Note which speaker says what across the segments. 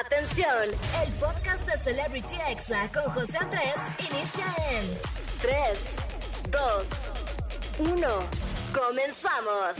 Speaker 1: Atención, el podcast de Celebrity Exa con José Andrés inicia en 3, 2, 1. Comenzamos.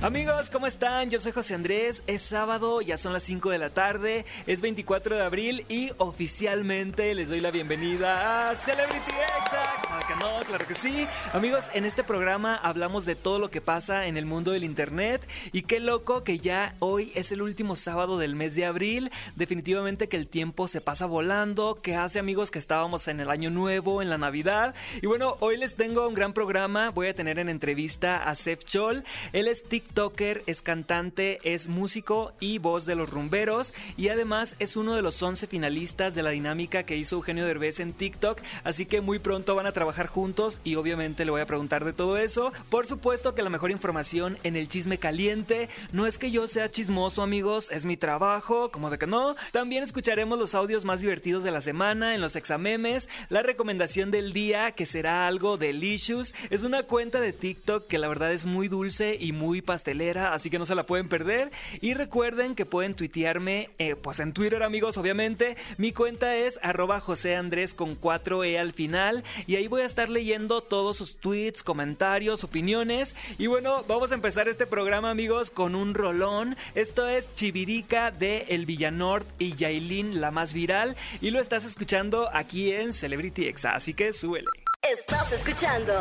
Speaker 2: Amigos, ¿cómo están? Yo soy José Andrés. Es sábado, ya son las 5 de la tarde, es 24 de abril y oficialmente les doy la bienvenida a Celebrity Exa. Que no, claro que sí. Amigos, en este programa hablamos de todo lo que pasa en el mundo del internet y qué loco que ya hoy es el último sábado del mes de abril. Definitivamente que el tiempo se pasa volando, que hace amigos que estábamos en el año nuevo, en la Navidad. Y bueno, hoy les tengo un gran programa. Voy a tener en entrevista a Seth Chol. Él es TikTok TikToker, es cantante, es músico y voz de los rumberos y además es uno de los 11 finalistas de la dinámica que hizo Eugenio Derbez en TikTok, así que muy pronto van a trabajar juntos y obviamente le voy a preguntar de todo eso. Por supuesto que la mejor información en el chisme caliente, no es que yo sea chismoso amigos, es mi trabajo, como de que no. También escucharemos los audios más divertidos de la semana en los examemes, la recomendación del día que será algo delicious, es una cuenta de TikTok que la verdad es muy dulce y muy pastelera así que no se la pueden perder. Y recuerden que pueden tuitearme, eh, pues en Twitter amigos, obviamente. Mi cuenta es arroba José Andrés con 4E al final. Y ahí voy a estar leyendo todos sus tweets, comentarios, opiniones. Y bueno, vamos a empezar este programa amigos con un rolón. Esto es Chivirica de El Villanord y Yailin, la más viral. Y lo estás escuchando aquí en Celebrity Exa, así que suele.
Speaker 1: Estás escuchando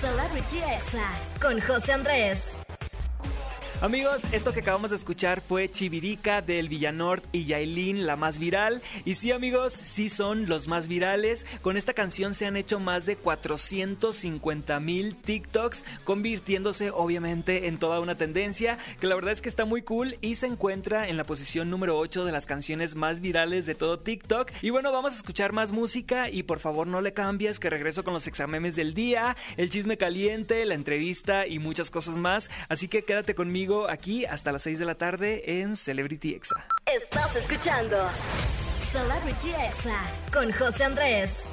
Speaker 1: Celebrity Exa con José Andrés.
Speaker 2: Amigos, esto que acabamos de escuchar fue Chivirica del Villanord y Yailin, la más viral. Y sí, amigos, sí son los más virales. Con esta canción se han hecho más de 450 mil TikToks, convirtiéndose obviamente en toda una tendencia, que la verdad es que está muy cool y se encuentra en la posición número 8 de las canciones más virales de todo TikTok. Y bueno, vamos a escuchar más música y por favor no le cambies, que regreso con los exámenes del día, el chisme caliente, la entrevista y muchas cosas más. Así que quédate conmigo aquí hasta las 6 de la tarde en Celebrity Exa.
Speaker 1: Estás escuchando Celebrity Exa con José Andrés.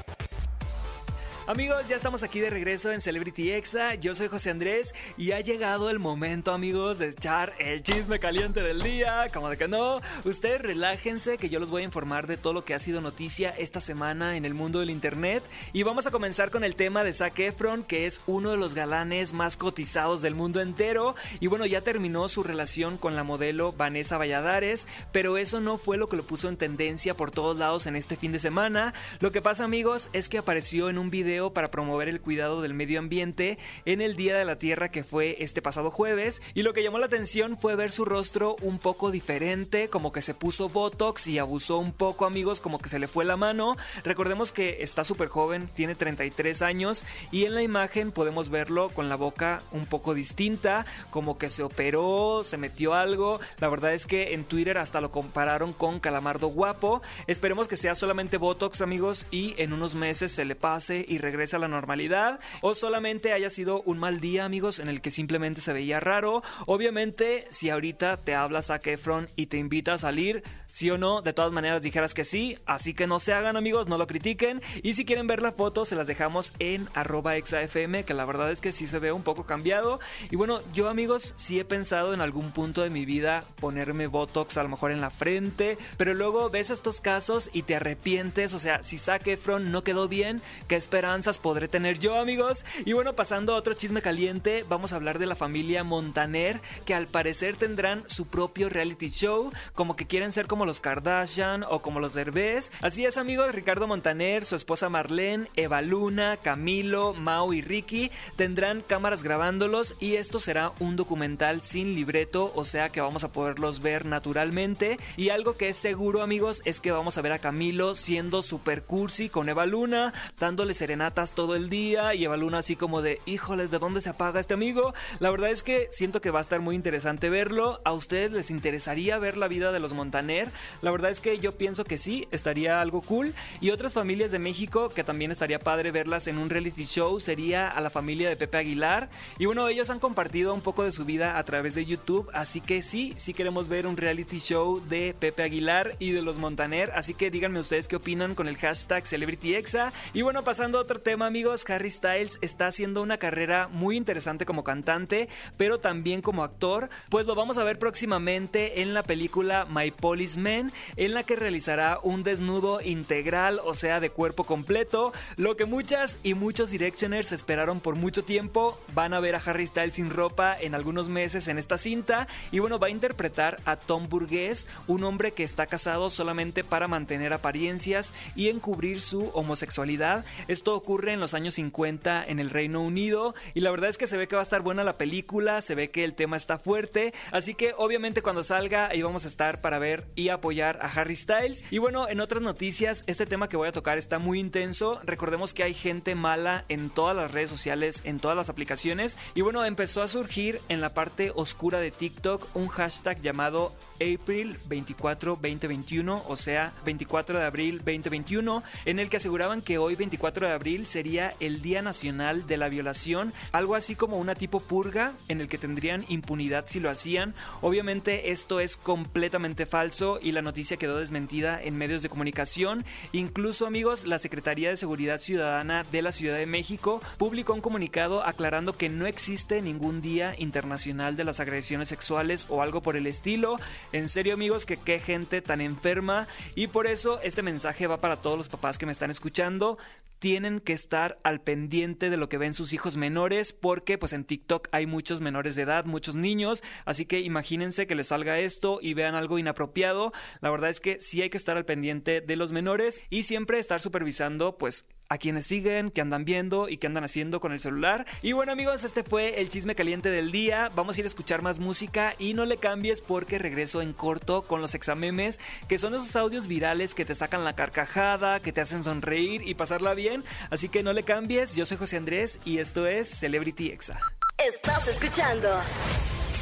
Speaker 2: Amigos, ya estamos aquí de regreso en Celebrity Exa. Yo soy José Andrés y ha llegado el momento, amigos, de echar el chisme caliente del día. Como de que no, ustedes relájense que yo los voy a informar de todo lo que ha sido noticia esta semana en el mundo del internet. Y vamos a comenzar con el tema de Zac Efron, que es uno de los galanes más cotizados del mundo entero. Y bueno, ya terminó su relación con la modelo Vanessa Valladares, pero eso no fue lo que lo puso en tendencia por todos lados en este fin de semana. Lo que pasa, amigos, es que apareció en un video para promover el cuidado del medio ambiente en el Día de la Tierra que fue este pasado jueves y lo que llamó la atención fue ver su rostro un poco diferente, como que se puso botox y abusó un poco amigos, como que se le fue la mano. Recordemos que está súper joven, tiene 33 años y en la imagen podemos verlo con la boca un poco distinta, como que se operó, se metió algo. La verdad es que en Twitter hasta lo compararon con Calamardo Guapo. Esperemos que sea solamente botox amigos y en unos meses se le pase y regrese a la normalidad o solamente haya sido un mal día, amigos, en el que simplemente se veía raro. Obviamente, si ahorita te hablas a Kefron y te invita a salir, sí o no, de todas maneras dijeras que sí, así que no se hagan, amigos, no lo critiquen. Y si quieren ver la foto, se las dejamos en arroba exafm, que la verdad es que sí se ve un poco cambiado. Y bueno, yo, amigos, sí he pensado en algún punto de mi vida ponerme Botox a lo mejor en la frente, pero luego ves estos casos y te arrepientes, o sea, si Zac no quedó bien, ¿qué esperan? Podré tener yo, amigos. Y bueno, pasando a otro chisme caliente, vamos a hablar de la familia Montaner, que al parecer tendrán su propio reality show, como que quieren ser como los Kardashian o como los Derbez. Así es, amigos, Ricardo Montaner, su esposa Marlene, Eva Luna, Camilo, Mau y Ricky tendrán cámaras grabándolos y esto será un documental sin libreto, o sea que vamos a poderlos ver naturalmente. Y algo que es seguro, amigos, es que vamos a ver a Camilo siendo super cursi con Eva Luna, dándole serenata todo el día y Eva Luna así como de, híjoles, ¿de dónde se apaga este amigo? La verdad es que siento que va a estar muy interesante verlo. ¿A ustedes les interesaría ver la vida de los Montaner? La verdad es que yo pienso que sí, estaría algo cool. Y otras familias de México que también estaría padre verlas en un reality show sería a la familia de Pepe Aguilar. Y bueno, ellos han compartido un poco de su vida a través de YouTube, así que sí, sí queremos ver un reality show de Pepe Aguilar y de los Montaner. Así que díganme ustedes qué opinan con el hashtag CelebrityExa. Y bueno, pasando a tema, amigos, Harry Styles está haciendo una carrera muy interesante como cantante, pero también como actor, pues lo vamos a ver próximamente en la película My Policeman, en la que realizará un desnudo integral, o sea, de cuerpo completo, lo que muchas y muchos Directioners esperaron por mucho tiempo. Van a ver a Harry Styles sin ropa en algunos meses en esta cinta y bueno, va a interpretar a Tom Burgess, un hombre que está casado solamente para mantener apariencias y encubrir su homosexualidad. Esto ocurre en los años 50 en el Reino Unido y la verdad es que se ve que va a estar buena la película, se ve que el tema está fuerte, así que obviamente cuando salga ahí vamos a estar para ver y apoyar a Harry Styles. Y bueno, en otras noticias, este tema que voy a tocar está muy intenso. Recordemos que hay gente mala en todas las redes sociales, en todas las aplicaciones. Y bueno, empezó a surgir en la parte oscura de TikTok un hashtag llamado April 24 2021, o sea, 24 de abril 2021, en el que aseguraban que hoy 24 de abril sería el Día Nacional de la Violación, algo así como una tipo purga en el que tendrían impunidad si lo hacían. Obviamente esto es completamente falso y la noticia quedó desmentida en medios de comunicación. Incluso amigos, la Secretaría de Seguridad Ciudadana de la Ciudad de México publicó un comunicado aclarando que no existe ningún Día Internacional de las Agresiones Sexuales o algo por el estilo. En serio amigos, que qué gente tan enferma. Y por eso este mensaje va para todos los papás que me están escuchando. Tienen que estar al pendiente de lo que ven sus hijos menores porque pues en TikTok hay muchos menores de edad, muchos niños, así que imagínense que les salga esto y vean algo inapropiado. La verdad es que sí hay que estar al pendiente de los menores y siempre estar supervisando pues a quienes siguen, que andan viendo y que andan haciendo con el celular. Y bueno amigos, este fue el chisme caliente del día. Vamos a ir a escuchar más música y no le cambies porque regreso en corto con los examemes, que son esos audios virales que te sacan la carcajada, que te hacen sonreír y pasarla bien. Así que no le cambies, yo soy José Andrés y esto es Celebrity Exa.
Speaker 1: Estás escuchando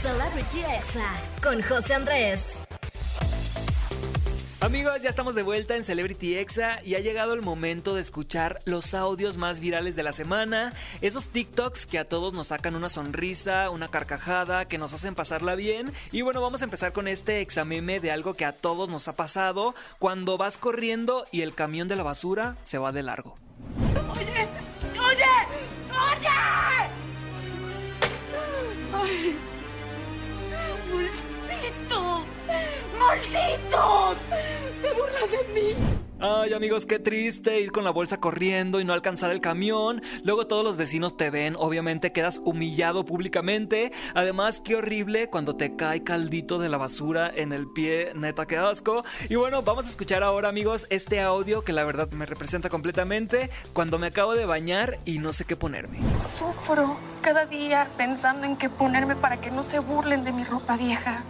Speaker 1: Celebrity Exa con José Andrés.
Speaker 2: Amigos, ya estamos de vuelta en Celebrity Exa y ha llegado el momento de escuchar los audios más virales de la semana, esos TikToks que a todos nos sacan una sonrisa, una carcajada, que nos hacen pasarla bien. Y bueno, vamos a empezar con este exameme de algo que a todos nos ha pasado cuando vas corriendo y el camión de la basura se va de largo.
Speaker 3: ¡Oye! ¡Oye! ¡Oye! ¡Ay! ¡Malditos! ¡Se burlan de mí!
Speaker 2: Ay amigos, qué triste ir con la bolsa corriendo y no alcanzar el camión. Luego todos los vecinos te ven, obviamente quedas humillado públicamente. Además, qué horrible cuando te cae caldito de la basura en el pie, neta, qué asco. Y bueno, vamos a escuchar ahora amigos este audio que la verdad me representa completamente cuando me acabo de bañar y no sé qué ponerme.
Speaker 3: Sufro cada día pensando en qué ponerme para que no se burlen de mi ropa vieja.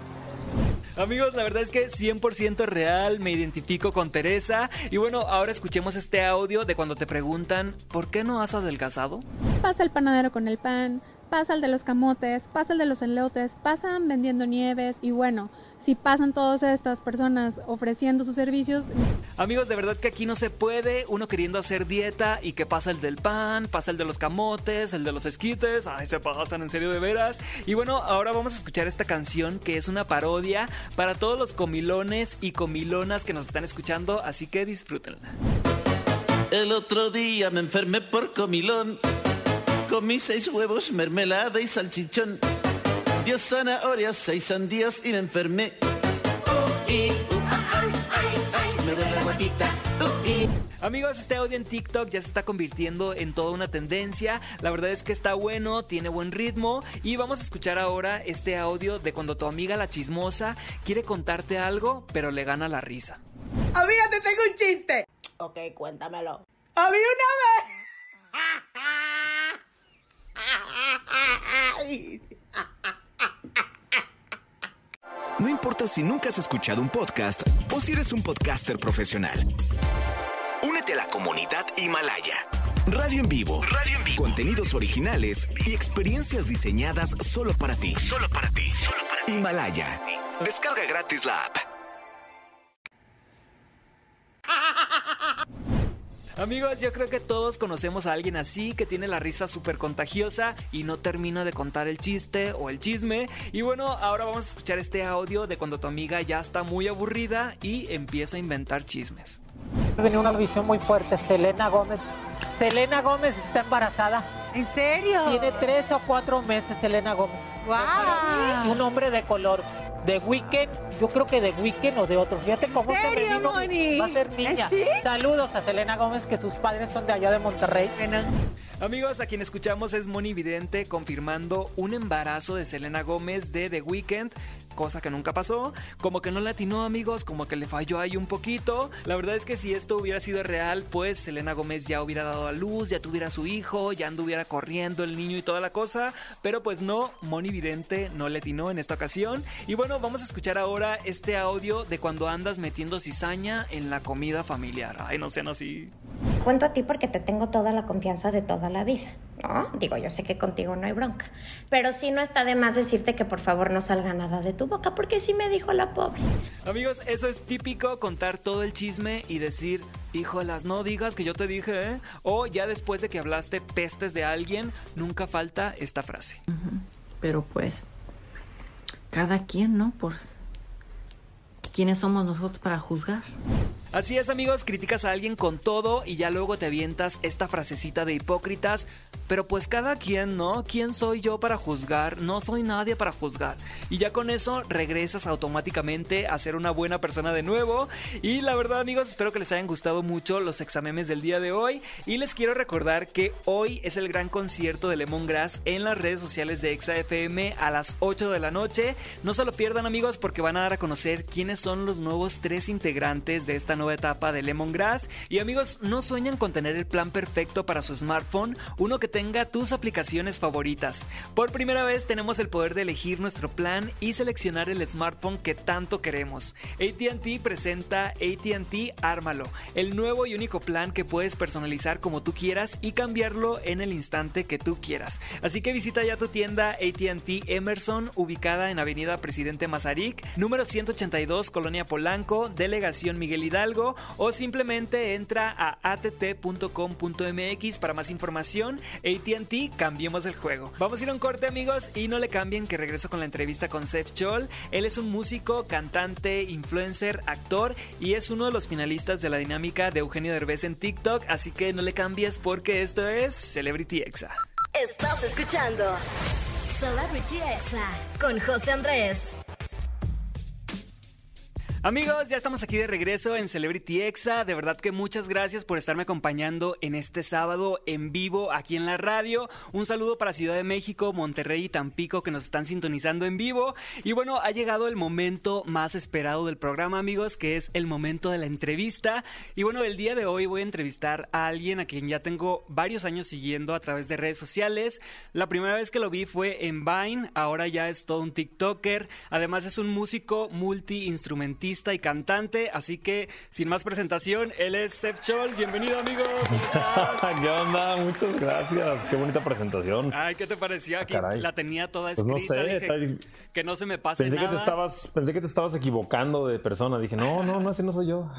Speaker 2: Amigos, la verdad es que 100% real, me identifico con Teresa. Y bueno, ahora escuchemos este audio de cuando te preguntan, ¿por qué no has adelgazado?
Speaker 4: Pasa el panadero con el pan, pasa el de los camotes, pasa el de los enlotes, pasan vendiendo nieves y bueno, si pasan todas estas personas ofreciendo sus servicios.
Speaker 2: Amigos, de verdad que aquí no se puede, uno queriendo hacer dieta y que pasa el del pan, pasa el de los camotes, el de los esquites, ay, se pasan en serio de veras. Y bueno, ahora vamos a escuchar esta canción que es una parodia para todos los comilones y comilonas que nos están escuchando, así que disfrútenla.
Speaker 5: El otro día me enfermé por comilón. Comí seis huevos, mermelada y salchichón. Diez zanahorias, seis sandías y me enfermé. Y, ay, ay, ay, me duele la guatita.
Speaker 2: Amigos, este audio en TikTok ya se está convirtiendo en toda una tendencia. La verdad es que está bueno, tiene buen ritmo. Y vamos a escuchar ahora este audio de cuando tu amiga la chismosa quiere contarte algo, pero le gana la risa.
Speaker 6: Amiga, te tengo un chiste.
Speaker 7: Ok, cuéntamelo.
Speaker 6: Había una vez.
Speaker 8: No importa si nunca has escuchado un podcast o si eres un podcaster profesional. Únete a la comunidad Himalaya. Radio en vivo. Radio en vivo. Contenidos originales y experiencias diseñadas solo para ti. Solo para ti. Solo para ti. Himalaya. Descarga gratis la app.
Speaker 2: Amigos, yo creo que todos conocemos a alguien así que tiene la risa súper contagiosa y no termina de contar el chiste o el chisme. Y bueno, ahora vamos a escuchar este audio de cuando tu amiga ya está muy aburrida y empieza a inventar chismes.
Speaker 9: Venía una visión muy fuerte. Selena Gómez
Speaker 7: Selena Gómez está embarazada.
Speaker 9: ¿En serio?
Speaker 7: Tiene tres o cuatro meses Selena Gómez.
Speaker 9: ¡Wow!
Speaker 7: Y un hombre de color. De Weekend, yo creo que de Weekend o de otro. Fíjate cómo
Speaker 9: ¿En serio,
Speaker 7: femenino
Speaker 9: Moni?
Speaker 7: va a ser niña.
Speaker 9: ¿Sí?
Speaker 7: Saludos a Selena Gómez, que sus padres son de allá de Monterrey.
Speaker 2: Amigos, a quien escuchamos es Moni Vidente confirmando un embarazo de Selena Gómez de The Weeknd, cosa que nunca pasó. Como que no le atinó, amigos, como que le falló ahí un poquito. La verdad es que si esto hubiera sido real, pues Selena Gómez ya hubiera dado a luz, ya tuviera su hijo, ya anduviera corriendo el niño y toda la cosa. Pero pues no, Moni Vidente no le atinó en esta ocasión. Y bueno, vamos a escuchar ahora este audio de cuando andas metiendo cizaña en la comida familiar. Ay, no sean así.
Speaker 10: Cuento a ti porque te tengo toda la confianza de toda la vida, ¿no? Digo, yo sé que contigo no hay bronca. Pero sí no está de más decirte que por favor no salga nada de tu boca, porque sí me dijo la pobre.
Speaker 2: Amigos, eso es típico contar todo el chisme y decir, híjolas, no digas que yo te dije, ¿eh? O ya después de que hablaste pestes de alguien, nunca falta esta frase.
Speaker 11: Pero pues, cada quien, ¿no? Por quiénes somos nosotros para juzgar.
Speaker 2: Así es amigos, criticas a alguien con todo y ya luego te avientas esta frasecita de hipócritas, pero pues cada quien, ¿no? ¿Quién soy yo para juzgar? No soy nadie para juzgar. Y ya con eso regresas automáticamente a ser una buena persona de nuevo. Y la verdad amigos, espero que les hayan gustado mucho los examemes del día de hoy. Y les quiero recordar que hoy es el gran concierto de Lemongrass en las redes sociales de ExaFM a las 8 de la noche. No se lo pierdan amigos porque van a dar a conocer quiénes son los nuevos tres integrantes de esta nueva etapa de Lemongrass. Y amigos, no sueñan con tener el plan perfecto para su smartphone, uno que tenga tus aplicaciones favoritas. Por primera vez tenemos el poder de elegir nuestro plan y seleccionar el smartphone que tanto queremos. ATT presenta ATT Ármalo, el nuevo y único plan que puedes personalizar como tú quieras y cambiarlo en el instante que tú quieras. Así que visita ya tu tienda ATT Emerson, ubicada en Avenida Presidente Mazarik, número 182, Colonia Polanco, Delegación Miguel Hidalgo, o simplemente entra a att.com.mx para más información. ATT, cambiemos el juego. Vamos a ir a un corte, amigos, y no le cambien que regreso con la entrevista con Seth Scholl. Él es un músico, cantante, influencer, actor y es uno de los finalistas de la dinámica de Eugenio Derbez en TikTok, así que no le cambies porque esto es Celebrity Exa.
Speaker 1: Estás escuchando Celebrity Exa con José Andrés.
Speaker 2: Amigos, ya estamos aquí de regreso en Celebrity Exa. De verdad que muchas gracias por estarme acompañando en este sábado en vivo aquí en la radio. Un saludo para Ciudad de México, Monterrey y Tampico que nos están sintonizando en vivo. Y bueno, ha llegado el momento más esperado del programa, amigos, que es el momento de la entrevista. Y bueno, el día de hoy voy a entrevistar a alguien a quien ya tengo varios años siguiendo a través de redes sociales. La primera vez que lo vi fue en Vine, ahora ya es todo un TikToker. Además es un músico multi-instrumentista y cantante, así que sin más presentación, él es Seth Scholl. Bienvenido, amigo.
Speaker 12: ¿Qué onda? Muchas gracias. Qué bonita presentación.
Speaker 2: Ay, ¿qué te pareció? Aquí
Speaker 12: Caray.
Speaker 2: la tenía toda
Speaker 12: Pues
Speaker 2: escrita.
Speaker 12: no sé,
Speaker 2: dije,
Speaker 12: tal-
Speaker 2: que no se me pase
Speaker 12: Pensé que,
Speaker 2: nada.
Speaker 12: te estabas, pensé que te estabas equivocando de persona. Dije, no, no, no, ese no soy yo.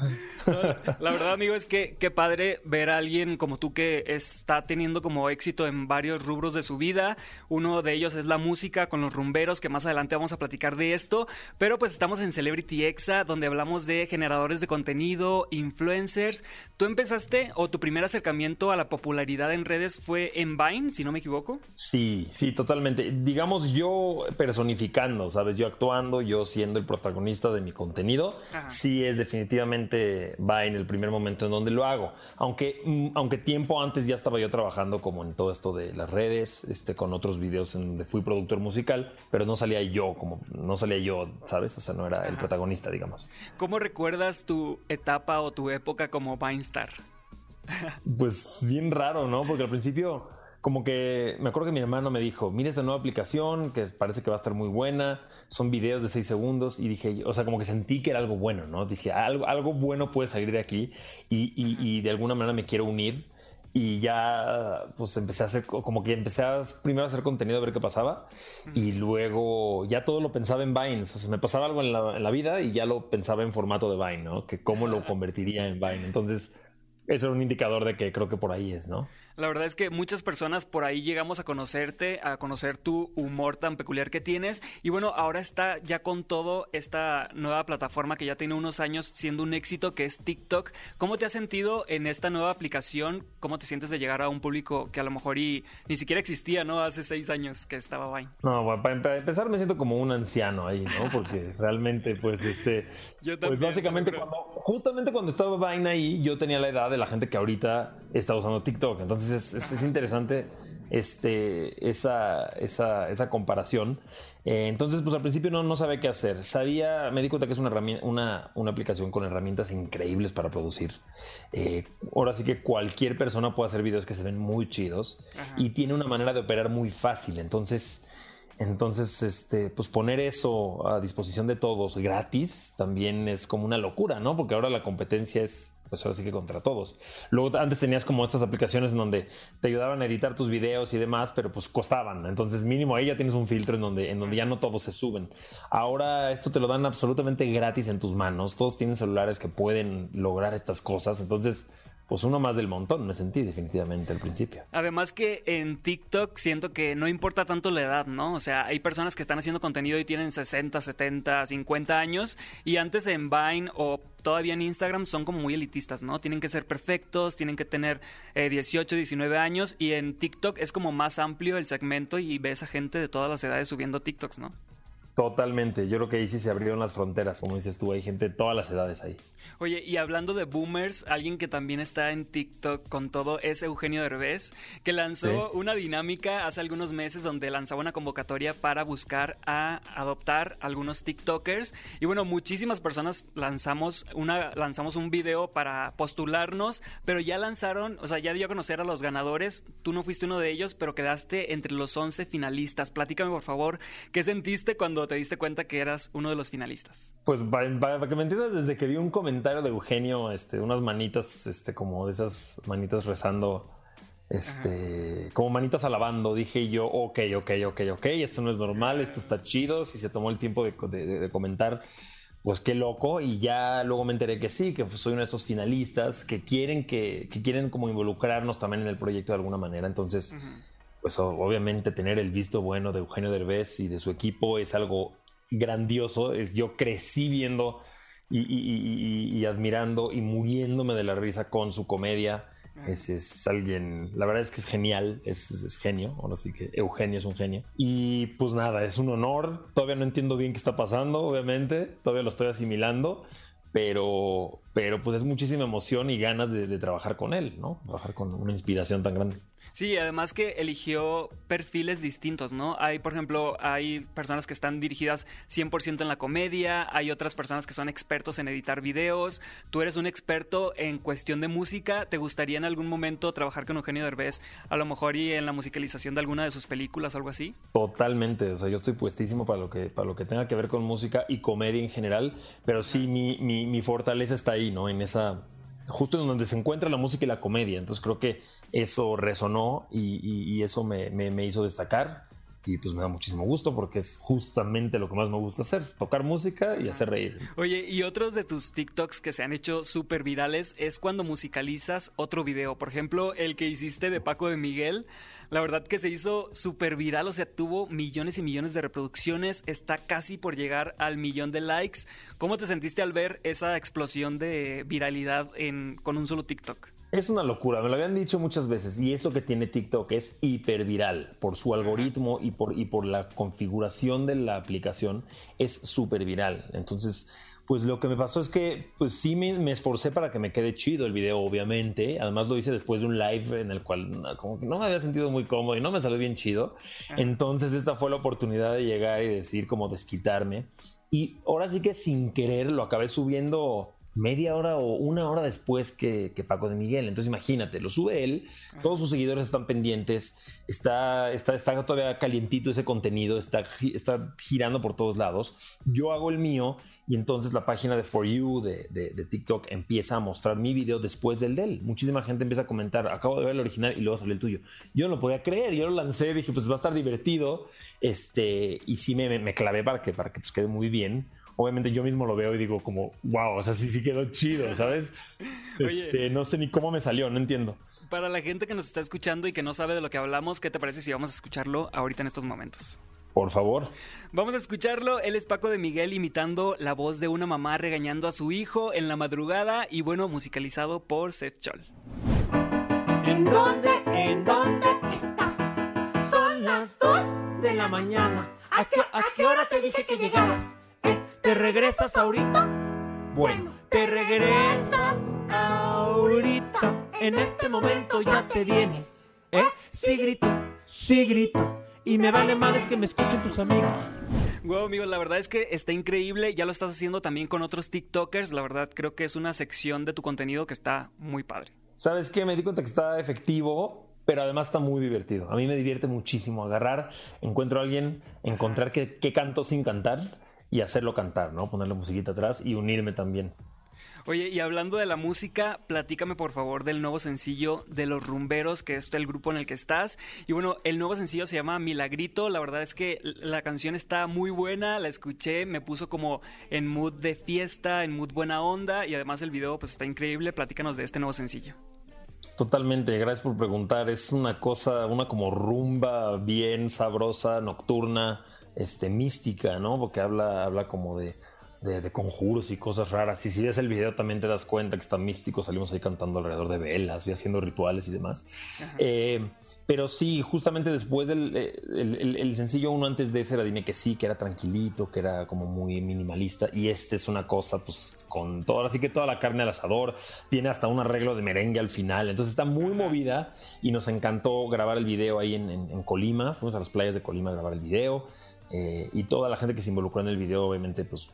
Speaker 2: La verdad, amigo, es que qué padre ver a alguien como tú que está teniendo como éxito en varios rubros de su vida. Uno de ellos es la música con los rumberos, que más adelante vamos a platicar de esto. Pero pues estamos en Celebrity Exa, donde hablamos de generadores de contenido, influencers. ¿Tú empezaste o tu primer acercamiento a la popularidad en redes fue en Vine, si no me equivoco?
Speaker 12: Sí, sí, totalmente. Digamos yo personificando, ¿sabes? Yo actuando, yo siendo el protagonista de mi contenido.
Speaker 2: Ajá.
Speaker 12: Sí es definitivamente va en el primer momento en donde lo hago. Aunque, mm, aunque tiempo antes ya estaba yo trabajando como en todo esto de las redes, este, con otros videos en donde fui productor musical, pero no salía yo como, no salía yo, ¿sabes? O sea, no era el protagonista, digamos.
Speaker 2: ¿Cómo recuerdas tu etapa o tu época como Vinestar?
Speaker 12: Pues bien raro, ¿no? Porque al principio, como que me acuerdo que mi hermano me dijo, mira esta nueva aplicación que parece que va a estar muy buena, son videos de 6 segundos y dije, o sea, como que sentí que era algo bueno, ¿no? Dije, algo, algo bueno puede salir de aquí y, y- y de alguna manera me quiero unir. Y ya, pues empecé a hacer, como que empecé a primero a hacer contenido a ver qué pasaba. Y luego ya todo lo pensaba en Vines. O sea, me pasaba algo en la, en la vida y ya lo pensaba en formato de Vine, ¿no? Que cómo lo convertiría en Vine. Entonces, eso era un indicador de que creo que por ahí es, ¿no?
Speaker 2: La verdad es que muchas personas por ahí llegamos a conocerte, a conocer tu humor tan peculiar que tienes. Y bueno, ahora está ya con todo esta nueva plataforma que ya tiene unos años siendo un éxito, que es TikTok. ¿Cómo te has sentido en esta nueva aplicación? ¿Cómo te sientes de llegar a un público que a lo mejor y, ni siquiera existía, ¿no? Hace seis años que estaba Vine.
Speaker 12: No, para empezar me siento como un anciano ahí, ¿no? Porque realmente, pues, este...
Speaker 2: Yo
Speaker 12: pues básicamente, cuando, justamente cuando estaba Vine ahí, yo tenía la edad de la gente que ahorita está usando TikTok. Entonces, entonces es, interesante este, esa, esa, esa comparación. Eh, entonces, pues al principio no, no sabía qué hacer. Sabía, me di cuenta que es una, una, una aplicación con herramientas increíbles para producir. Eh, ahora sí que cualquier persona puede hacer videos que se ven muy chidos y tiene una manera de operar muy fácil. Entonces, entonces, este, pues poner eso a disposición de todos gratis también es como una locura, ¿no? Porque ahora la competencia es pues ahora sí que contra todos. Luego antes tenías como estas aplicaciones en donde te ayudaban a editar tus videos y demás, pero pues costaban. Entonces mínimo ahí ya tienes un filtro en donde, en donde ya no todos se suben. Ahora esto te lo dan absolutamente gratis en tus manos. Todos tienen celulares que pueden lograr estas cosas. Entonces pues uno más del montón, me sentí definitivamente al principio.
Speaker 2: Además que en TikTok siento que no importa tanto la edad, ¿no? O sea, hay personas que están haciendo contenido y tienen 60, 70, 50 años y antes en Vine o todavía en Instagram son como muy elitistas, ¿no? Tienen que ser perfectos, tienen que tener 18, eh, 19 años y en TikTok es como más amplio el segmento y ves a gente de todas las edades subiendo TikToks, ¿no?
Speaker 12: Totalmente, yo creo que ahí sí se abrieron las fronteras, como dices tú, hay gente de todas las edades ahí.
Speaker 2: Oye, y hablando de boomers, alguien que también está en TikTok con todo es Eugenio Derbez, que lanzó una dinámica hace algunos meses donde lanzaba una convocatoria para buscar a adoptar algunos TikTokers. Y bueno, muchísimas personas lanzamos, una, lanzamos un video para postularnos, pero ya lanzaron, o sea, ya dio a conocer a los ganadores. Tú no fuiste uno de ellos, pero quedaste entre los 11 finalistas. Platícame, por favor, ¿qué sentiste cuando te diste cuenta que eras uno de los finalistas?
Speaker 12: Pues para, que me entiendas, desde que vi un comentario de Eugenio, este, unas manitas, este, como de esas manitas rezando, este, como manitas alabando, dije yo, ok, ok, ok, ok, esto no es normal, esto está chido, si se tomó el tiempo de, comentar pues qué loco. Y ya luego me enteré que sí, que soy uno de estos finalistas que quieren que, quieren como involucrarnos también en el proyecto de alguna manera, entonces pues obviamente tener el visto bueno de Eugenio Derbez y de su equipo es algo grandioso. Es, yo crecí viendo y, admirando y muriéndome de la risa con su comedia. Es, es, alguien, la verdad es que es genial, es, es, genio, ahora sí que Eugenio es un genio. Y pues nada, es un honor, todavía no entiendo bien qué está pasando, obviamente, todavía lo estoy asimilando, pero, pero pues es muchísima emoción y ganas de, de trabajar con él, ¿no? Trabajar con una inspiración tan grande.
Speaker 2: Sí, además que eligió perfiles distintos, ¿no? Hay, por ejemplo, hay personas que están dirigidas 100% en la comedia, hay otras personas que son expertos en editar videos, tú eres un experto en cuestión de música, ¿te gustaría en algún momento trabajar con Eugenio Derbez, a lo mejor y en la musicalización de alguna de sus películas o algo así?
Speaker 12: Totalmente, o sea, yo estoy puestísimo para lo que, para lo que tenga que ver con música y comedia en general, pero sí mi, mi, mi fortaleza está ahí, ¿no? En esa, justo en donde se encuentra la música y la comedia, entonces creo que eso resonó y, eso me, hizo destacar y pues me da muchísimo gusto porque es justamente lo que más me gusta hacer, tocar música y hacer reír.
Speaker 2: Oye, y otros de tus TikToks que se han hecho súper virales es cuando musicalizas otro video, por ejemplo, el que hiciste de Paco de Miguel, la verdad que se hizo súper viral, o sea, tuvo millones y millones de reproducciones, está casi por llegar al millón de likes. ¿Cómo te sentiste al ver esa explosión de viralidad con un solo TikTok?
Speaker 12: Es una locura, me lo habían dicho muchas veces y esto que tiene TikTok es hiperviral por su algoritmo y por, y por la configuración de la aplicación es súper viral. Entonces, pues lo que me pasó es que pues sí me, esforcé para que me quede chido el video, obviamente. Además lo hice después de un live en el cual como que no me había sentido muy cómodo y no me salió bien chido. Entonces esta fue la oportunidad de llegar y decir como desquitarme. Y ahora sí que sin querer lo acabé subiendo media hora o una hora después que, Paco de Miguel. Entonces imagínate, lo sube él, todos sus seguidores están pendientes, está, está, está todavía calientito ese contenido, está, está girando por todos lados. Yo hago el mío y entonces la página de For You de, de, TikTok empieza a mostrar mi video después del de él. Muchísima gente empieza a comentar, acabo de ver el original y luego sale el tuyo. Yo no lo podía creer, yo lo lancé, dije, pues va a estar divertido, este, y sí me, me, clavé para que, para que pues, quede muy bien obviamente yo mismo lo veo y digo como, wow, o sea, sí, sí quedó chido, ¿sabes? Este, no sé ni cómo me salió, no entiendo.
Speaker 2: Para la gente que nos está escuchando y que no sabe de lo que hablamos, ¿qué te parece si vamos a escucharlo ahorita en estos momentos?
Speaker 12: Por favor.
Speaker 2: Vamos a escucharlo. Él es Paco de Miguel imitando la voz de una mamá regañando a su hijo en la madrugada y bueno, musicalizado por Seth Chol.
Speaker 13: ¿En dónde, en dónde estás? Son las dos de la mañana. ¿A qué, a qué hora te dije que llegaras? ¿Te regresas ahorita? Bueno, te regresas ahorita. En este momento ya te vienes. ¿Eh? Sí grito, sí grito. Y me vale madres que me escuchen tus amigos.
Speaker 2: Wow, amigo, la verdad es que está increíble. Ya lo estás haciendo también con otros TikTokers. La verdad, creo que es una sección de tu contenido que está muy padre.
Speaker 12: ¿Sabes qué? Me di cuenta que está efectivo, pero además está muy divertido. A mí me divierte muchísimo agarrar, encuentro a alguien, encontrar qué, qué canto sin cantar y hacerlo cantar, ¿no? Ponerle musiquita atrás y unirme también.
Speaker 2: Oye, y hablando de la música, platícame por favor del nuevo sencillo de Los Rumberos, que es el grupo en el que estás. Y bueno, el nuevo sencillo se llama Milagrito. La verdad es que la canción está muy buena, la escuché, me puso como en mood de fiesta, en mood buena onda. Y además el video pues está increíble. Platícanos de este nuevo sencillo.
Speaker 12: Totalmente, gracias por preguntar. Es una cosa, una como rumba bien sabrosa, nocturna, este, mística, ¿no? Porque habla, habla como de, de, de, conjuros y cosas raras. Y si ves el video también te das cuenta que está místico. Salimos ahí cantando alrededor de velas y haciendo rituales y demás. Eh, pero sí, justamente después del el, el, el, sencillo uno antes de ese era Dime que sí, que era tranquilito, que era como muy minimalista. Y este es una cosa, pues, con toda, así que toda la carne al asador. Tiene hasta un arreglo de merengue al final. Entonces está muy movida y nos encantó grabar el video ahí en, en, en Colima. Fuimos a las playas de Colima a grabar el video. Eh, y toda la gente que se involucró en el video, obviamente, pues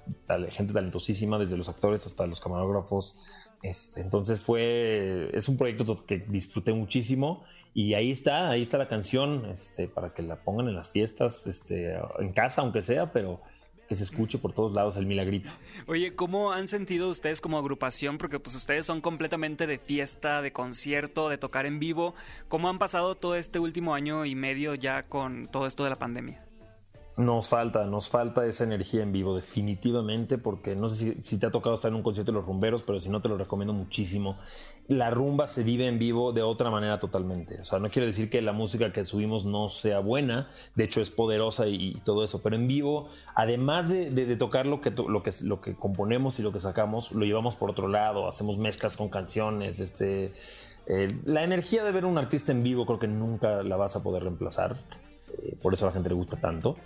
Speaker 12: gente talentosísima, desde los actores hasta los camarógrafos. Este, entonces fue, es un proyecto que disfruté muchísimo y ahí está, ahí está la canción, este, para que la pongan en las fiestas, este, en casa aunque sea, pero que se escuche por todos lados el milagrito.
Speaker 2: Oye, ¿cómo han sentido ustedes como agrupación? Porque pues ustedes son completamente de fiesta, de concierto, de tocar en vivo. ¿Cómo han pasado todo este último año y medio ya con todo esto de la pandemia?
Speaker 12: Nos falta, nos falta esa energía en vivo, definitivamente, porque no sé si, te ha tocado estar en un concierto de los rumberos, pero si no te lo recomiendo muchísimo. La rumba se vive en vivo de otra manera totalmente. O sea, no quiere decir que la música que subimos no sea buena, de hecho es poderosa y, todo eso, pero en vivo, además de, tocar lo que, lo, que, lo que componemos y lo que sacamos, lo llevamos por otro lado, hacemos mezclas con canciones, este... Eh, la energía de ver a un artista en vivo creo que nunca la vas a poder reemplazar. Eh, por eso a la gente le gusta tanto.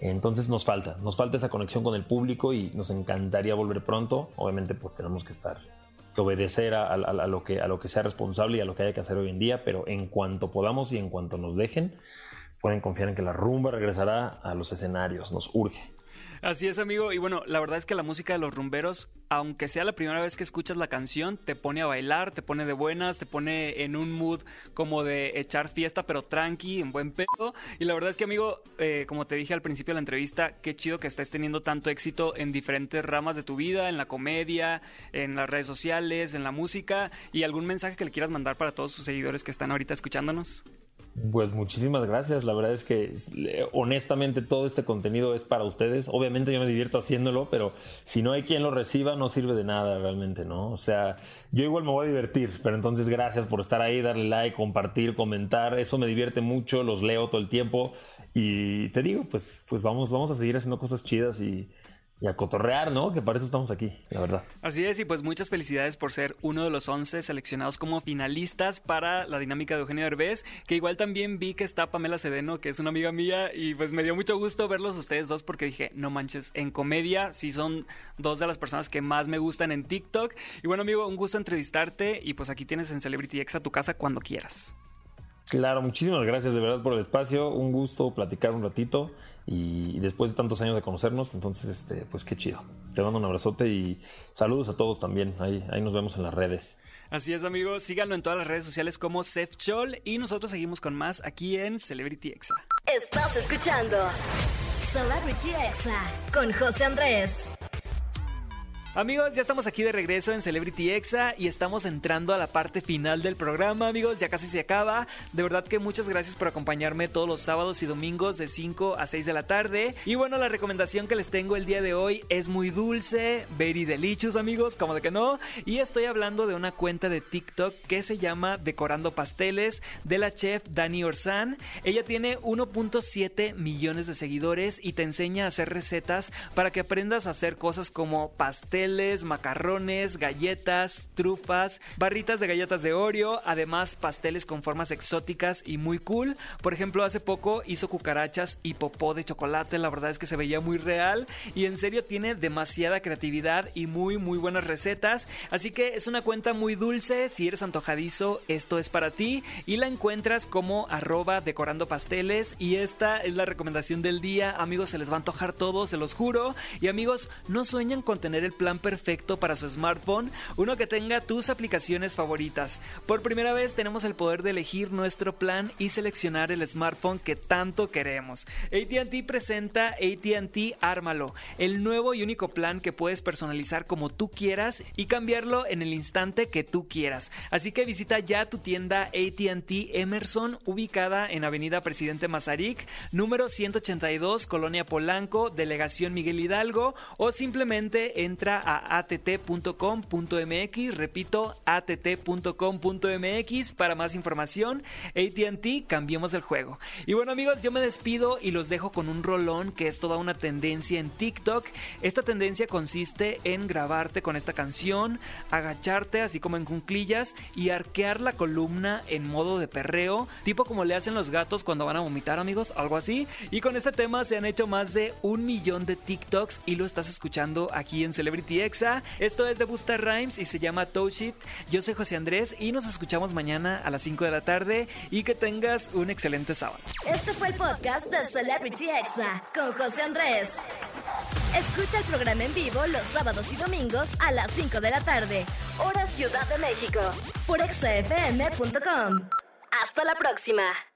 Speaker 12: Entonces nos falta, nos falta esa conexión con el público y nos encantaría volver pronto. Obviamente pues tenemos que estar, que obedecer a, lo que, a lo que sea responsable y a lo que haya que hacer hoy en día, pero en cuanto podamos y en cuanto nos dejen, pueden confiar en que la rumba regresará a los escenarios, nos urge.
Speaker 2: Así es, amigo. Y bueno, la verdad es que la música de los rumberos, aunque sea la primera vez que escuchas la canción, te pone a bailar, te pone de buenas, te pone en un mood como de echar fiesta, pero tranqui, en buen pedo. Y la verdad es que, amigo, eh, como te dije al principio de la entrevista, qué chido que estés teniendo tanto éxito en diferentes ramas de tu vida, en la comedia, en las redes sociales, en la música. ¿Y algún mensaje que le quieras mandar para todos sus seguidores que están ahorita escuchándonos?
Speaker 12: Pues muchísimas gracias. La verdad es que honestamente todo este contenido es para ustedes. Obviamente yo me divierto haciéndolo, pero si no hay quien lo reciba no sirve de nada realmente, ¿no? O sea, yo igual me voy a divertir, pero entonces gracias por estar ahí, darle like, compartir, comentar. Eso me divierte mucho, los leo todo el tiempo y te digo, pues, pues vamos, vamos a seguir haciendo cosas chidas y, y a cotorrear, ¿no? Que para eso estamos aquí, la verdad.
Speaker 2: Así es, y pues muchas felicidades por ser uno de los 11 seleccionados como finalistas para la dinámica de Eugenio Derbez, que igual también vi que está Pamela Sedeno, que es una amiga mía, y pues me dio mucho gusto verlos ustedes dos porque dije, no manches, en comedia sí son dos de las personas que más me gustan en TikTok. Y bueno, amigo, un gusto entrevistarte y pues aquí tienes en Celebrity X a tu casa cuando quieras.
Speaker 12: Claro, muchísimas gracias de verdad por el espacio, un gusto platicar un ratito y después de tantos años de conocernos, entonces, este, pues qué chido. Te mando un abrazote y saludos a todos también, ahí, ahí nos vemos en las redes.
Speaker 2: Así es, amigos, síganlo en todas las redes sociales como Seth Chol y nosotros seguimos con más aquí en Celebrity Exa.
Speaker 1: Estás escuchando Celebrity Exa con José Andrés.
Speaker 2: Amigos, ya estamos aquí de regreso en Celebrity Exa y estamos entrando a la parte final del programa, amigos, ya casi se acaba. De verdad que muchas gracias por acompañarme todos los sábados y domingos de 5 a 6 de la tarde. Y bueno, la recomendación que les tengo el día de hoy es muy dulce, very delicious, amigos, como de que no. Y estoy hablando de una cuenta de TikTok que se llama Decorando Pasteles de la chef Dani Orzán. Ella tiene 1.7 millones de seguidores y te enseña a hacer recetas para que aprendas a hacer cosas como pasteles macarrones, galletas, trufas, barritas de galletas de Oreo, además pasteles con formas exóticas y muy cool. Por ejemplo, hace poco hizo cucarachas y popó de chocolate, la verdad es que se veía muy real y en serio tiene demasiada creatividad y muy muy buenas recetas, así que es una cuenta muy dulce, si eres antojadizo, esto es para ti y la encuentras como arroba decorando pasteles y esta es la recomendación del día, amigos, se les va a antojar todo, se los juro, y amigos, no sueñan con tener el plan perfecto para su smartphone, uno que tenga tus aplicaciones favoritas. Por primera vez tenemos el poder de elegir nuestro plan y seleccionar el smartphone que tanto queremos. ATT presenta ATT Ármalo, el nuevo y único plan que puedes personalizar como tú quieras y cambiarlo en el instante que tú quieras. Así que visita ya tu tienda ATT Emerson ubicada en Avenida Presidente Mazarik, número 182, Colonia Polanco, Delegación Miguel Hidalgo o simplemente entra a att.com.mx, repito, att.com.mx para más información. ATT, cambiemos el juego. Y bueno amigos, yo me despido y los dejo con un rolón que es toda una tendencia en TikTok. Esta tendencia consiste en grabarte con esta canción, agacharte así como en cunclillas y arquear la columna en modo de perreo, tipo como le hacen los gatos cuando van a vomitar amigos, algo así. Y con este tema se han hecho más de un millón de TikToks y lo estás escuchando aquí en Celebrity Exa. Esto es de Busta Rhymes y se llama Toe Shift. Yo soy José Andrés y nos escuchamos mañana a las 5 de la tarde y que tengas un excelente sábado.
Speaker 1: Este fue el podcast de Celebrity Exa con José Andrés. Escucha el programa en vivo los sábados y domingos a las 5 de la tarde, hora Ciudad de México, por exafm.com. Hasta la próxima.